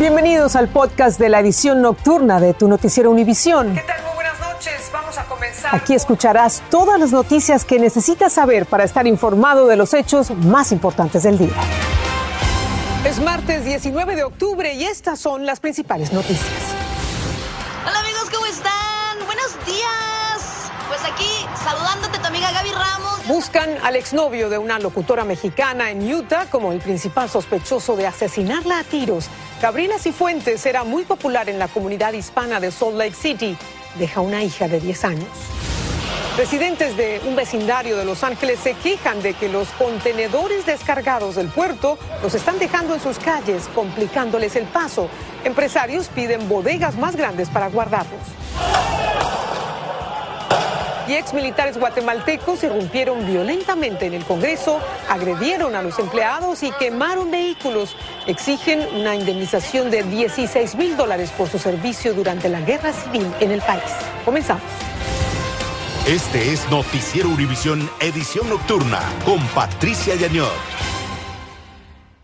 Bienvenidos al podcast de la edición nocturna de tu noticiero Univisión. ¿Qué tal? Muy buenas noches. Vamos a comenzar. Aquí escucharás todas las noticias que necesitas saber para estar informado de los hechos más importantes del día. Es martes 19 de octubre y estas son las principales noticias. Buscan al exnovio de una locutora mexicana en Utah como el principal sospechoso de asesinarla a tiros. Gabriela Cifuentes era muy popular en la comunidad hispana de Salt Lake City. Deja una hija de 10 años. Residentes de un vecindario de Los Ángeles se quejan de que los contenedores descargados del puerto los están dejando en sus calles, complicándoles el paso. Empresarios piden bodegas más grandes para guardarlos y exmilitares guatemaltecos irrumpieron violentamente en el Congreso, agredieron a los empleados y quemaron vehículos. Exigen una indemnización de 16 mil dólares por su servicio durante la guerra civil en el país. Comenzamos. Este es Noticiero Univisión Edición Nocturna con Patricia Yañor.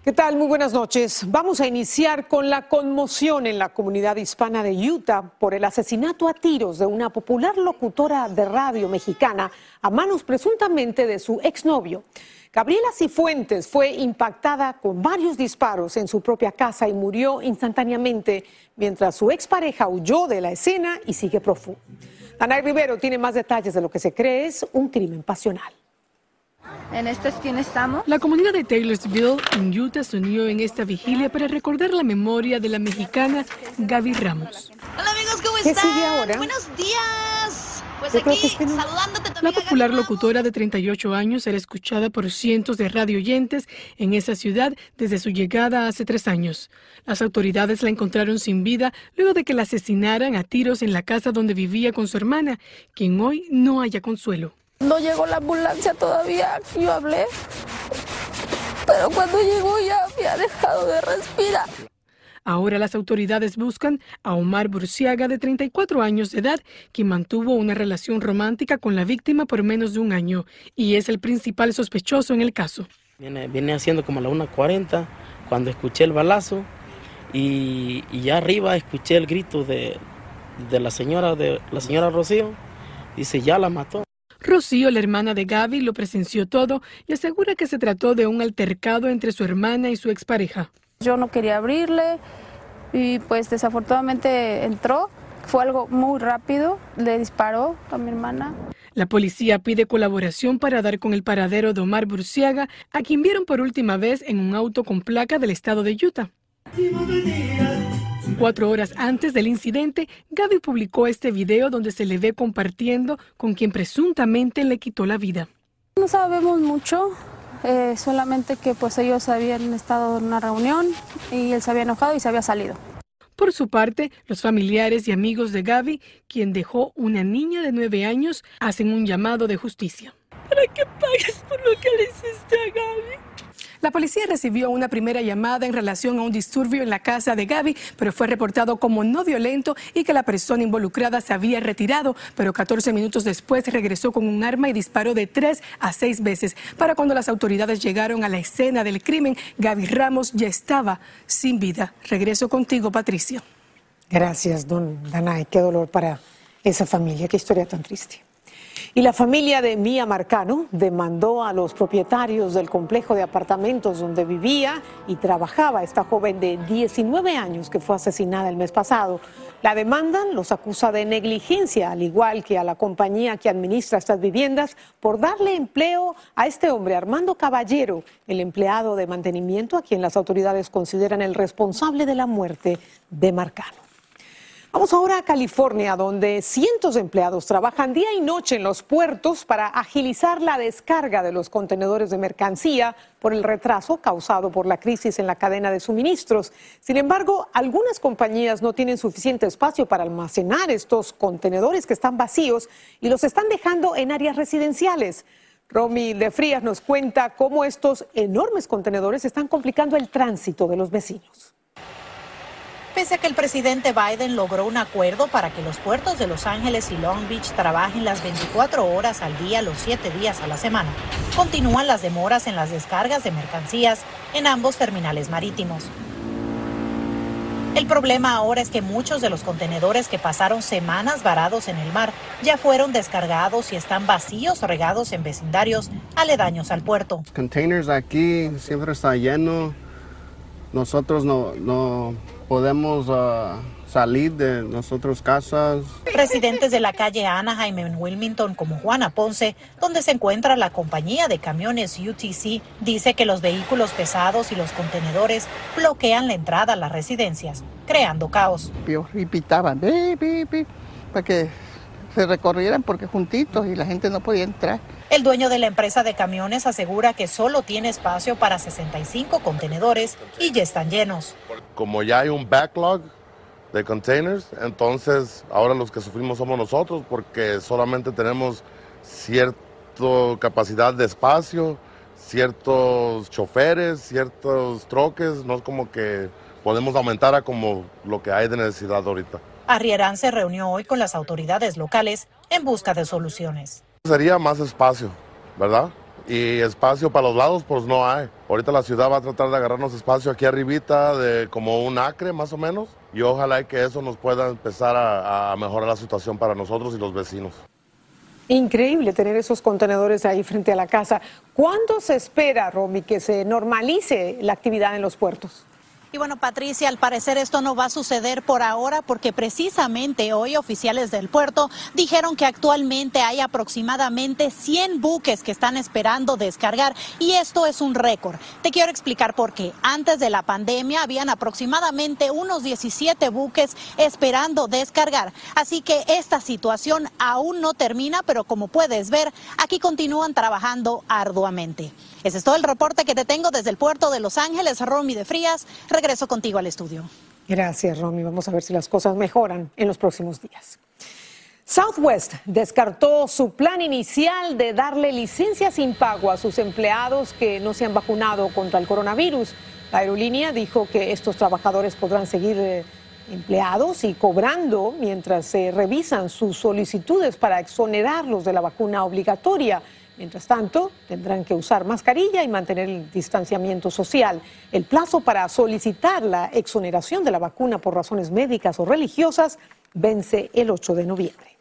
¿Qué tal? Muy buenas noches. Vamos a iniciar con la conmoción en la comunidad hispana de Utah por el asesinato a tiros de una popular locutora de radio mexicana a manos presuntamente de su exnovio. Gabriela Cifuentes fue impactada con varios disparos en su propia casa y murió instantáneamente mientras su expareja huyó de la escena y sigue prófugo. Ana Rivero tiene más detalles de lo que se cree es un crimen pasional. En esta esquina estamos. La comunidad de Taylorsville, en Utah, se unió en esta vigilia para recordar la memoria de la mexicana Gaby Ramos. Hola amigos, ¿cómo ¿Qué están? sigue ahora? Buenos días. Pues Yo creo aquí que es que no. saludándote La popular Gaby Ramos. locutora de 38 años era escuchada por cientos de radioyentes en esa ciudad desde su llegada hace tres años. Las autoridades la encontraron sin vida luego de que la asesinaran a tiros en la casa donde vivía con su hermana, quien hoy no haya consuelo. No llegó la ambulancia todavía. Yo hablé. Pero cuando llegó ya había dejado de respirar. Ahora las autoridades buscan a Omar Burciaga, de 34 años de edad, quien mantuvo una relación romántica con la víctima por menos de un año y es el principal sospechoso en el caso. Viene, viene haciendo como a la 1.40 cuando escuché el balazo y, y ya arriba escuché el grito de, de la señora de la señora Rocío. Dice, ya la mató. Rocío, la hermana de Gaby, lo presenció todo y asegura que se trató de un altercado entre su hermana y su expareja. Yo no quería abrirle y pues desafortunadamente entró. Fue algo muy rápido. Le disparó a mi hermana. La policía pide colaboración para dar con el paradero de Omar Burciaga, a quien vieron por última vez en un auto con placa del estado de Utah. Cuatro horas antes del incidente, Gaby publicó este video donde se le ve compartiendo con quien presuntamente le quitó la vida. No sabemos mucho. eh, solamente que pues ellos habían estado en una reunión y él se había enojado y se había salido. Por su parte, los familiares y amigos de Gaby, quien dejó una niña de nueve años, hacen un llamado de justicia. Para que pagues por lo que le hiciste a Gaby. La policía recibió una primera llamada en relación a un disturbio en la casa de Gaby, pero fue reportado como no violento y que la persona involucrada se había retirado, pero 14 minutos después regresó con un arma y disparó de tres a seis veces. Para cuando las autoridades llegaron a la escena del crimen, Gaby Ramos ya estaba sin vida. Regreso contigo, Patricia. Gracias, don Danay. Qué dolor para esa familia. Qué historia tan triste. Y la familia de Mía Marcano demandó a los propietarios del complejo de apartamentos donde vivía y trabajaba esta joven de 19 años que fue asesinada el mes pasado. La demanda los acusa de negligencia, al igual que a la compañía que administra estas viviendas, por darle empleo a este hombre, Armando Caballero, el empleado de mantenimiento a quien las autoridades consideran el responsable de la muerte de Marcano. Vamos ahora a California, donde cientos de empleados trabajan día y noche en los puertos para agilizar la descarga de los contenedores de mercancía por el retraso causado por la crisis en la cadena de suministros. Sin embargo, algunas compañías no tienen suficiente espacio para almacenar estos contenedores que están vacíos y los están dejando en áreas residenciales. Romy de Frías nos cuenta cómo estos enormes contenedores están complicando el tránsito de los vecinos. Pese a que el presidente Biden logró un acuerdo para que los puertos de Los Ángeles y Long Beach trabajen las 24 horas al día, los 7 días a la semana, continúan las demoras en las descargas de mercancías en ambos terminales marítimos. El problema ahora es que muchos de los contenedores que pasaron semanas varados en el mar ya fueron descargados y están vacíos regados en vecindarios aledaños al puerto. Containers aquí siempre está lleno. Nosotros no, no podemos uh, salir de nuestras casas. Residentes de la calle Anaheim en Wilmington, como Juana Ponce, donde se encuentra la compañía de camiones UTC, dice que los vehículos pesados y los contenedores bloquean la entrada a las residencias, creando caos. Y pitaban, para que se recorrieran porque juntitos y la gente no podía entrar. El dueño de la empresa de camiones asegura que solo tiene espacio para 65 contenedores y ya están llenos. Como ya hay un backlog de containers, entonces ahora los que sufrimos somos nosotros porque solamente tenemos cierta capacidad de espacio, ciertos choferes, ciertos troques, no es como que podemos aumentar a como lo que hay de necesidad ahorita. Arrierán se reunió hoy con las autoridades locales en busca de soluciones. Sería más espacio, ¿verdad? Y espacio para los lados, pues no hay. Ahorita la ciudad va a tratar de agarrarnos espacio aquí arribita de como un acre más o menos. Y ojalá que eso nos pueda empezar a, a mejorar la situación para nosotros y los vecinos. Increíble tener esos contenedores ahí frente a la casa. ¿Cuándo se espera, Romy, que se normalice la actividad en los puertos? Y bueno, Patricia, al parecer esto no va a suceder por ahora porque precisamente hoy oficiales del puerto dijeron que actualmente hay aproximadamente 100 buques que están esperando descargar y esto es un récord. Te quiero explicar por qué. Antes de la pandemia habían aproximadamente unos 17 buques esperando descargar. Así que esta situación aún no termina, pero como puedes ver, aquí continúan trabajando arduamente. Ese es todo el reporte que te tengo desde el puerto de Los Ángeles. Romy de Frías, regreso contigo al estudio. Gracias, Romy. Vamos a ver si las cosas mejoran en los próximos días. Southwest descartó su plan inicial de darle licencia sin pago a sus empleados que no se han vacunado contra el coronavirus. La aerolínea dijo que estos trabajadores podrán seguir eh, empleados y cobrando mientras se revisan sus solicitudes para exonerarlos de la vacuna obligatoria. Mientras tanto, tendrán que usar mascarilla y mantener el distanciamiento social. El plazo para solicitar la exoneración de la vacuna por razones médicas o religiosas vence el 8 de noviembre.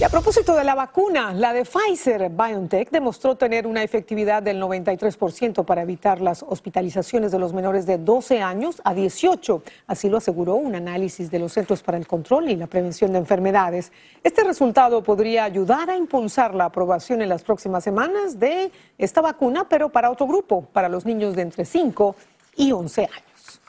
Y a propósito de la vacuna, la de Pfizer BioNTech demostró tener una efectividad del 93% para evitar las hospitalizaciones de los menores de 12 años a 18. Así lo aseguró un análisis de los Centros para el Control y la Prevención de Enfermedades. Este resultado podría ayudar a impulsar la aprobación en las próximas semanas de esta vacuna, pero para otro grupo, para los niños de entre 5 y 11 años.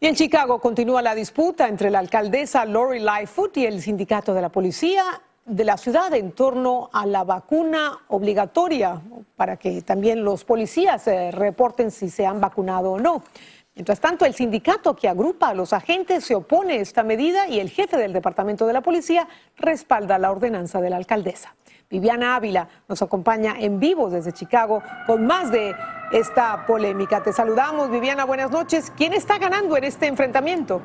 Y en Chicago continúa la disputa entre la alcaldesa Lori Lightfoot y el sindicato de la policía de la ciudad en torno a la vacuna obligatoria para que también los policías eh, reporten si se han vacunado o no. Mientras tanto, el sindicato que agrupa a los agentes se opone a esta medida y el jefe del departamento de la policía respalda la ordenanza de la alcaldesa. Viviana Ávila nos acompaña en vivo desde Chicago con más de esta polémica. Te saludamos, Viviana, buenas noches. ¿Quién está ganando en este enfrentamiento?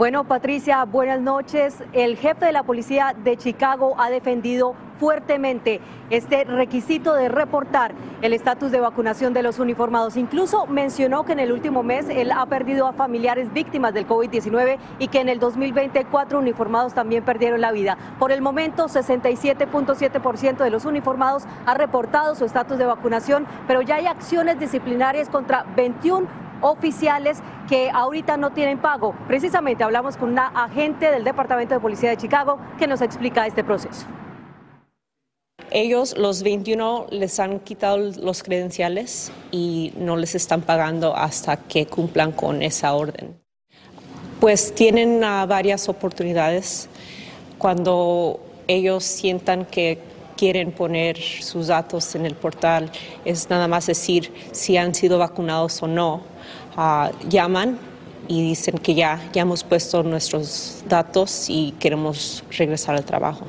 Bueno, Patricia, buenas noches. El jefe de la policía de Chicago ha defendido fuertemente este requisito de reportar el estatus de vacunación de los uniformados. Incluso mencionó que en el último mes él ha perdido a familiares víctimas del COVID-19 y que en el 2020 cuatro uniformados también perdieron la vida. Por el momento, 67.7% de los uniformados ha reportado su estatus de vacunación, pero ya hay acciones disciplinarias contra 21 oficiales que ahorita no tienen pago. Precisamente hablamos con una agente del Departamento de Policía de Chicago que nos explica este proceso. Ellos, los 21, les han quitado los credenciales y no les están pagando hasta que cumplan con esa orden. Pues tienen uh, varias oportunidades cuando ellos sientan que quieren poner sus datos en el portal, es nada más decir si han sido vacunados o no Ah, llaman y dicen que ya, ya hemos puesto nuestros datos y queremos regresar al trabajo.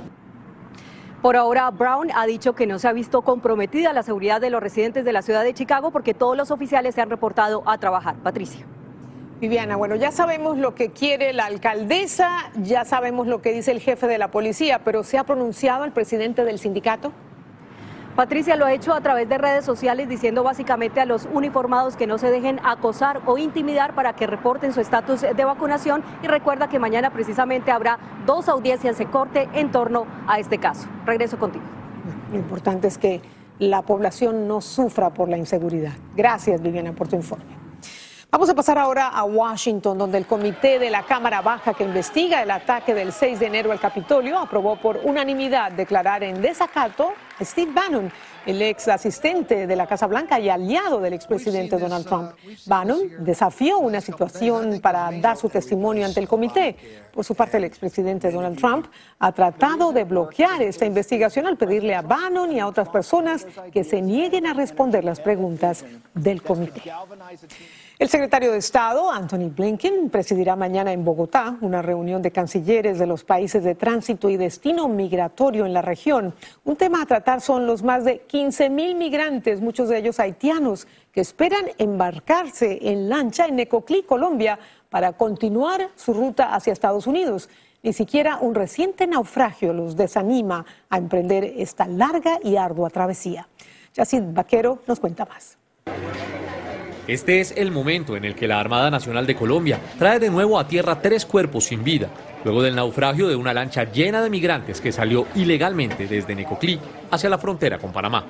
Por ahora, Brown ha dicho que no se ha visto comprometida la seguridad de los residentes de la ciudad de Chicago porque todos los oficiales se han reportado a trabajar. Patricia. Viviana, bueno, ya sabemos lo que quiere la alcaldesa, ya sabemos lo que dice el jefe de la policía, pero ¿se ha pronunciado el presidente del sindicato? Patricia lo ha hecho a través de redes sociales diciendo básicamente a los uniformados que no se dejen acosar o intimidar para que reporten su estatus de vacunación y recuerda que mañana precisamente habrá dos audiencias de corte en torno a este caso. Regreso contigo. Lo importante es que la población no sufra por la inseguridad. Gracias, Viviana, por tu informe. Vamos a pasar ahora a Washington, donde el comité de la Cámara Baja que investiga el ataque del 6 de enero al Capitolio aprobó por unanimidad declarar en desacato Steve Bannon, el ex asistente de la Casa Blanca y aliado del expresidente Donald Trump. Bannon desafió una situación para dar su testimonio ante el comité. Por su parte, el expresidente Donald Trump ha tratado de bloquear esta investigación al pedirle a Bannon y a otras personas que se nieguen a responder las preguntas del comité. El secretario de Estado, Anthony Blinken, presidirá mañana en Bogotá una reunión de cancilleres de los países de tránsito y destino migratorio en la región. Un tema a tratar son los más de 15 mil migrantes, muchos de ellos haitianos, que esperan embarcarse en lancha en Necoclí, Colombia, para continuar su ruta hacia Estados Unidos. Ni siquiera un reciente naufragio los desanima a emprender esta larga y ardua travesía. Yacid Vaquero nos cuenta más. Este es el momento en el que la Armada Nacional de Colombia trae de nuevo a tierra tres cuerpos sin vida, luego del naufragio de una lancha llena de migrantes que salió ilegalmente desde Necoclí hacia la frontera con Panamá.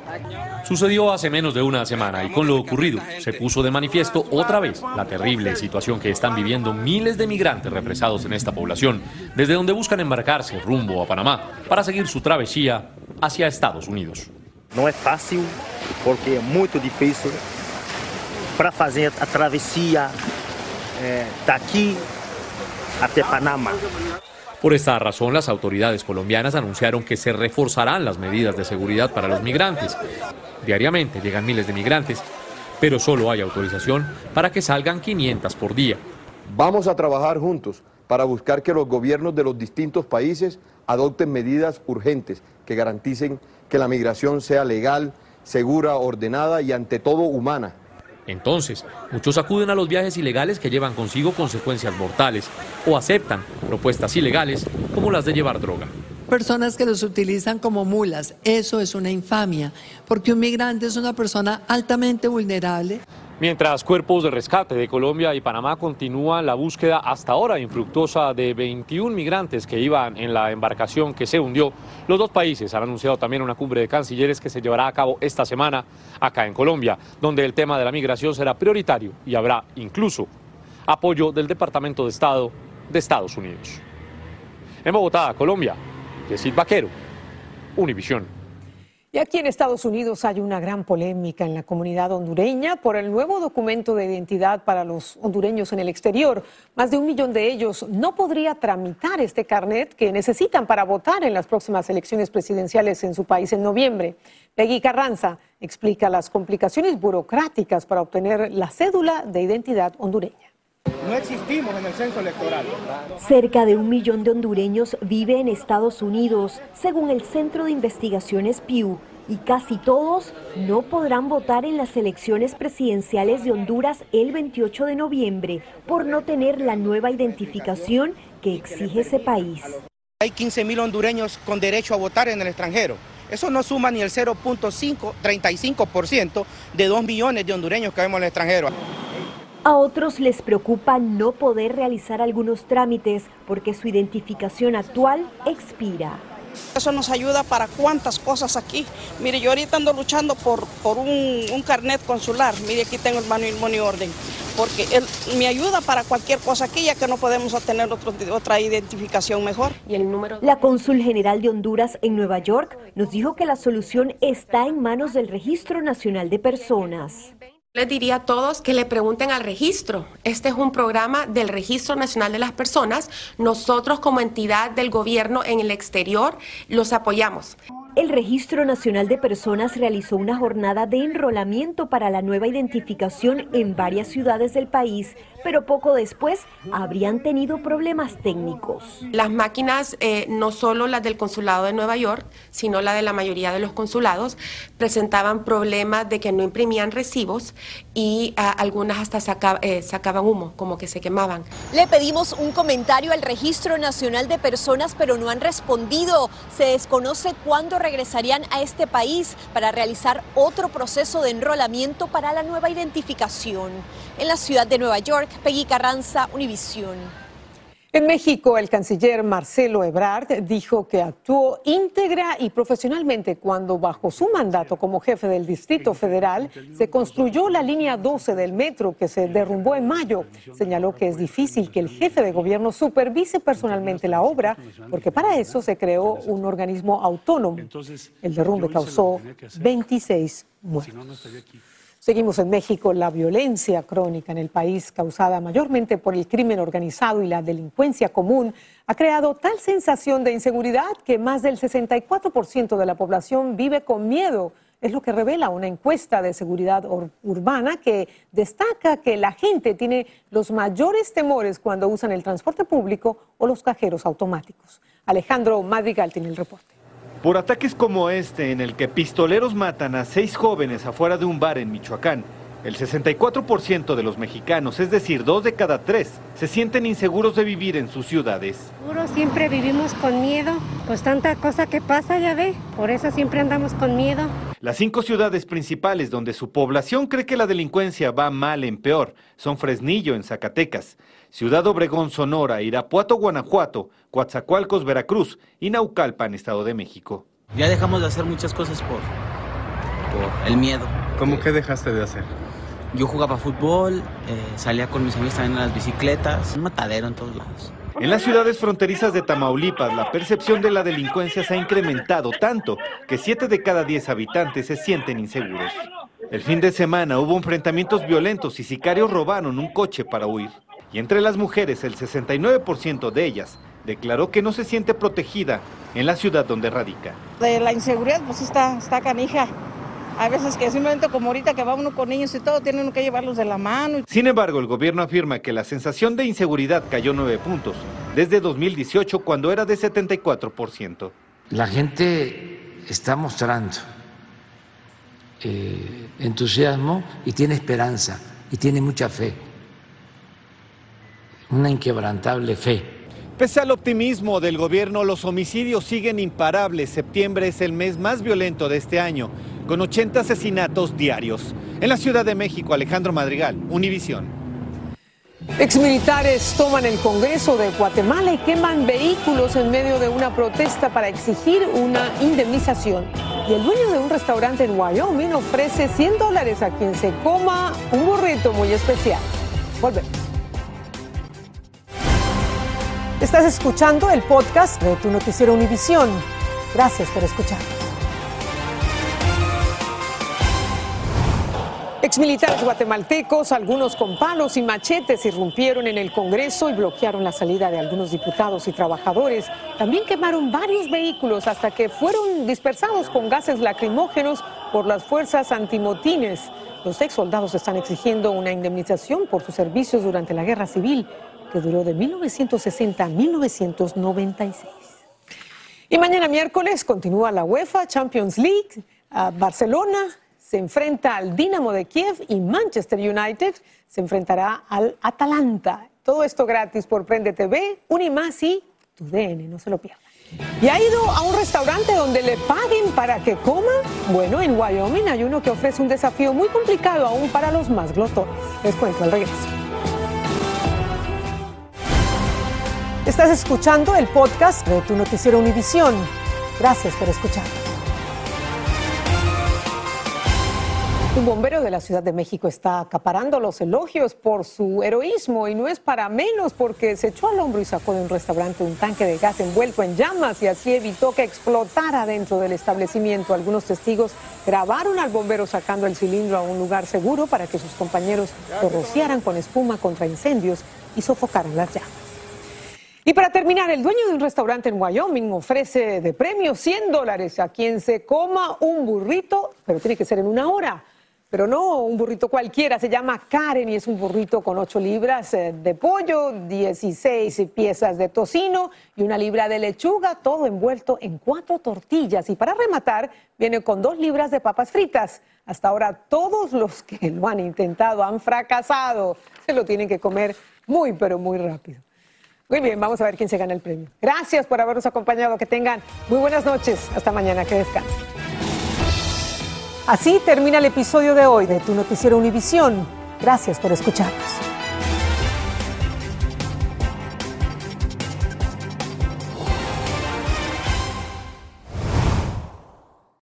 Sucedió hace menos de una semana y con lo ocurrido se puso de manifiesto otra vez la terrible situación que están viviendo miles de migrantes represados en esta población, desde donde buscan embarcarse rumbo a Panamá para seguir su travesía hacia Estados Unidos. No es fácil porque es muy difícil para hacer a travesía eh, de aquí hasta Panamá. Por esta razón, las autoridades colombianas anunciaron que se reforzarán las medidas de seguridad para los migrantes. Diariamente llegan miles de migrantes, pero solo hay autorización para que salgan 500 por día. Vamos a trabajar juntos para buscar que los gobiernos de los distintos países adopten medidas urgentes que garanticen que la migración sea legal, segura, ordenada y ante todo humana. Entonces, muchos acuden a los viajes ilegales que llevan consigo consecuencias mortales o aceptan propuestas ilegales como las de llevar droga. Personas que los utilizan como mulas, eso es una infamia, porque un migrante es una persona altamente vulnerable. Mientras cuerpos de rescate de Colombia y Panamá continúan la búsqueda hasta ahora infructuosa de 21 migrantes que iban en la embarcación que se hundió, los dos países han anunciado también una cumbre de cancilleres que se llevará a cabo esta semana acá en Colombia, donde el tema de la migración será prioritario y habrá incluso apoyo del Departamento de Estado de Estados Unidos. En Bogotá, Colombia, Yesid Vaquero, Univisión. Y aquí en Estados Unidos hay una gran polémica en la comunidad hondureña por el nuevo documento de identidad para los hondureños en el exterior. Más de un millón de ellos no podría tramitar este carnet que necesitan para votar en las próximas elecciones presidenciales en su país en noviembre. Peggy Carranza explica las complicaciones burocráticas para obtener la cédula de identidad hondureña. No existimos en el censo electoral. Cerca de un millón de hondureños vive en Estados Unidos, según el Centro de Investigaciones Pew, y casi todos no podrán votar en las elecciones presidenciales de Honduras el 28 de noviembre por no tener la nueva identificación que exige ese país. Hay 15 mil hondureños con derecho a votar en el extranjero. Eso no suma ni el 0.35% de 2 millones de hondureños que vemos en el extranjero. A otros les preocupa no poder realizar algunos trámites porque su identificación actual expira. Eso nos ayuda para cuántas cosas aquí. Mire, yo ahorita ando luchando por, por un, carnet consular. Mire, aquí tengo el manual money orden. Porque él me ayuda para cualquier cosa aquí, ya que no podemos obtener otra identificación mejor. ¿Y el número? La cónsul general de Honduras en Nueva York nos dijo que la solución está en manos del Registro Nacional de Personas. Les diría a todos que le pregunten al registro. Este es un programa del Registro Nacional de las Personas. Nosotros como entidad del gobierno en el exterior los apoyamos. El Registro Nacional de Personas realizó una jornada de enrolamiento para la nueva identificación en varias ciudades del país, pero poco después habrían tenido problemas técnicos. Las máquinas, eh, no solo las del consulado de Nueva York, sino la de la mayoría de los consulados, presentaban problemas de que no imprimían recibos y ah, algunas hasta eh, sacaban humo, como que se quemaban. Le pedimos un comentario al Registro Nacional de Personas, pero no han respondido. Se desconoce cuándo regresarían a este país para realizar otro proceso de enrolamiento para la nueva identificación. En la ciudad de Nueva York, Peggy Carranza, Univisión. En México, el canciller Marcelo Ebrard dijo que actuó íntegra y profesionalmente cuando, bajo su mandato como jefe del Distrito Federal, se construyó la línea 12 del metro que se derrumbó en mayo. Señaló que es difícil que el jefe de gobierno supervise personalmente la obra, porque para eso se creó un organismo autónomo. El derrumbe causó 26 muertos. Seguimos en México. La violencia crónica en el país, causada mayormente por el crimen organizado y la delincuencia común, ha creado tal sensación de inseguridad que más del 64% de la población vive con miedo. Es lo que revela una encuesta de seguridad urbana que destaca que la gente tiene los mayores temores cuando usan el transporte público o los cajeros automáticos. Alejandro Madrigal tiene el reporte. Por ataques como este, en el que pistoleros matan a seis jóvenes afuera de un bar en Michoacán, el 64% de los mexicanos, es decir, dos de cada tres, se sienten inseguros de vivir en sus ciudades. Siempre vivimos con miedo, pues tanta cosa que pasa, ya ve, por eso siempre andamos con miedo. Las cinco ciudades principales donde su población cree que la delincuencia va mal en peor son Fresnillo en Zacatecas, Ciudad Obregón, Sonora, Irapuato, Guanajuato, Coatzacoalcos, Veracruz y Naucalpan, Estado de México. Ya dejamos de hacer muchas cosas por, por el miedo. ¿Cómo que dejaste de hacer? Yo jugaba fútbol, eh, salía con mis amigos también en las bicicletas, un matadero en todos lados. En las ciudades fronterizas de Tamaulipas, la percepción de la delincuencia se ha incrementado tanto que 7 de cada 10 habitantes se sienten inseguros. El fin de semana hubo enfrentamientos violentos y sicarios robaron un coche para huir. Y entre las mujeres, el 69% de ellas declaró que no se siente protegida en la ciudad donde radica. De la inseguridad, pues está, está canija. Hay veces que simplemente como ahorita que va uno con niños y todo, tienen que llevarlos de la mano. Sin embargo, el gobierno afirma que la sensación de inseguridad cayó nueve puntos desde 2018 cuando era de 74%. La gente está mostrando eh, entusiasmo y tiene esperanza y tiene mucha fe una inquebrantable fe. Pese al optimismo del gobierno, los homicidios siguen imparables. Septiembre es el mes más violento de este año, con 80 asesinatos diarios. En la Ciudad de México, Alejandro Madrigal, Univisión. Exmilitares toman el Congreso de Guatemala y queman vehículos en medio de una protesta para exigir una indemnización. Y el dueño de un restaurante en Wyoming ofrece 100 dólares a quien se coma un burrito muy especial. Volvemos. Estás escuchando el podcast de tu noticiero Univisión. Gracias por escuchar. Exmilitares guatemaltecos, algunos con palos y machetes, irrumpieron en el Congreso y bloquearon la salida de algunos diputados y trabajadores. También quemaron varios vehículos hasta que fueron dispersados con gases lacrimógenos por las fuerzas antimotines. Los ex soldados están exigiendo una indemnización por sus servicios durante la guerra civil que duró de 1960 a 1996. Y mañana miércoles continúa la UEFA Champions League. Barcelona se enfrenta al Dinamo de Kiev y Manchester United se enfrentará al Atalanta. Todo esto gratis por Prende TV, Unimás y tu DN, no se lo pierdan. ¿Y ha ido a un restaurante donde le paguen para que coma? Bueno, en Wyoming hay uno que ofrece un desafío muy complicado aún para los más glotones. Les cuento al regreso. Estás escuchando el podcast de tu noticiero Univisión. Gracias por escuchar. Un bombero de la Ciudad de México está acaparando los elogios por su heroísmo y no es para menos porque se echó al hombro y sacó de un restaurante un tanque de gas envuelto en llamas y así evitó que explotara dentro del establecimiento. Algunos testigos grabaron al bombero sacando el cilindro a un lugar seguro para que sus compañeros lo rociaran con espuma contra incendios y sofocaran las llamas. Y para terminar, el dueño de un restaurante en Wyoming ofrece de premio 100 dólares a quien se coma un burrito, pero tiene que ser en una hora. Pero no un burrito cualquiera, se llama Karen y es un burrito con 8 libras eh, de pollo, 16 piezas de tocino y una libra de lechuga, todo envuelto en cuatro tortillas. Y para rematar, viene con dos libras de papas fritas. Hasta ahora todos los que lo han intentado han fracasado. Se lo tienen que comer muy, pero muy rápido. Muy bien, vamos a ver quién se gana el premio. Gracias por habernos acompañado. Que tengan muy buenas noches. Hasta mañana. Que descansen. Así termina el episodio de hoy de Tu Noticiero Univisión. Gracias por escucharnos.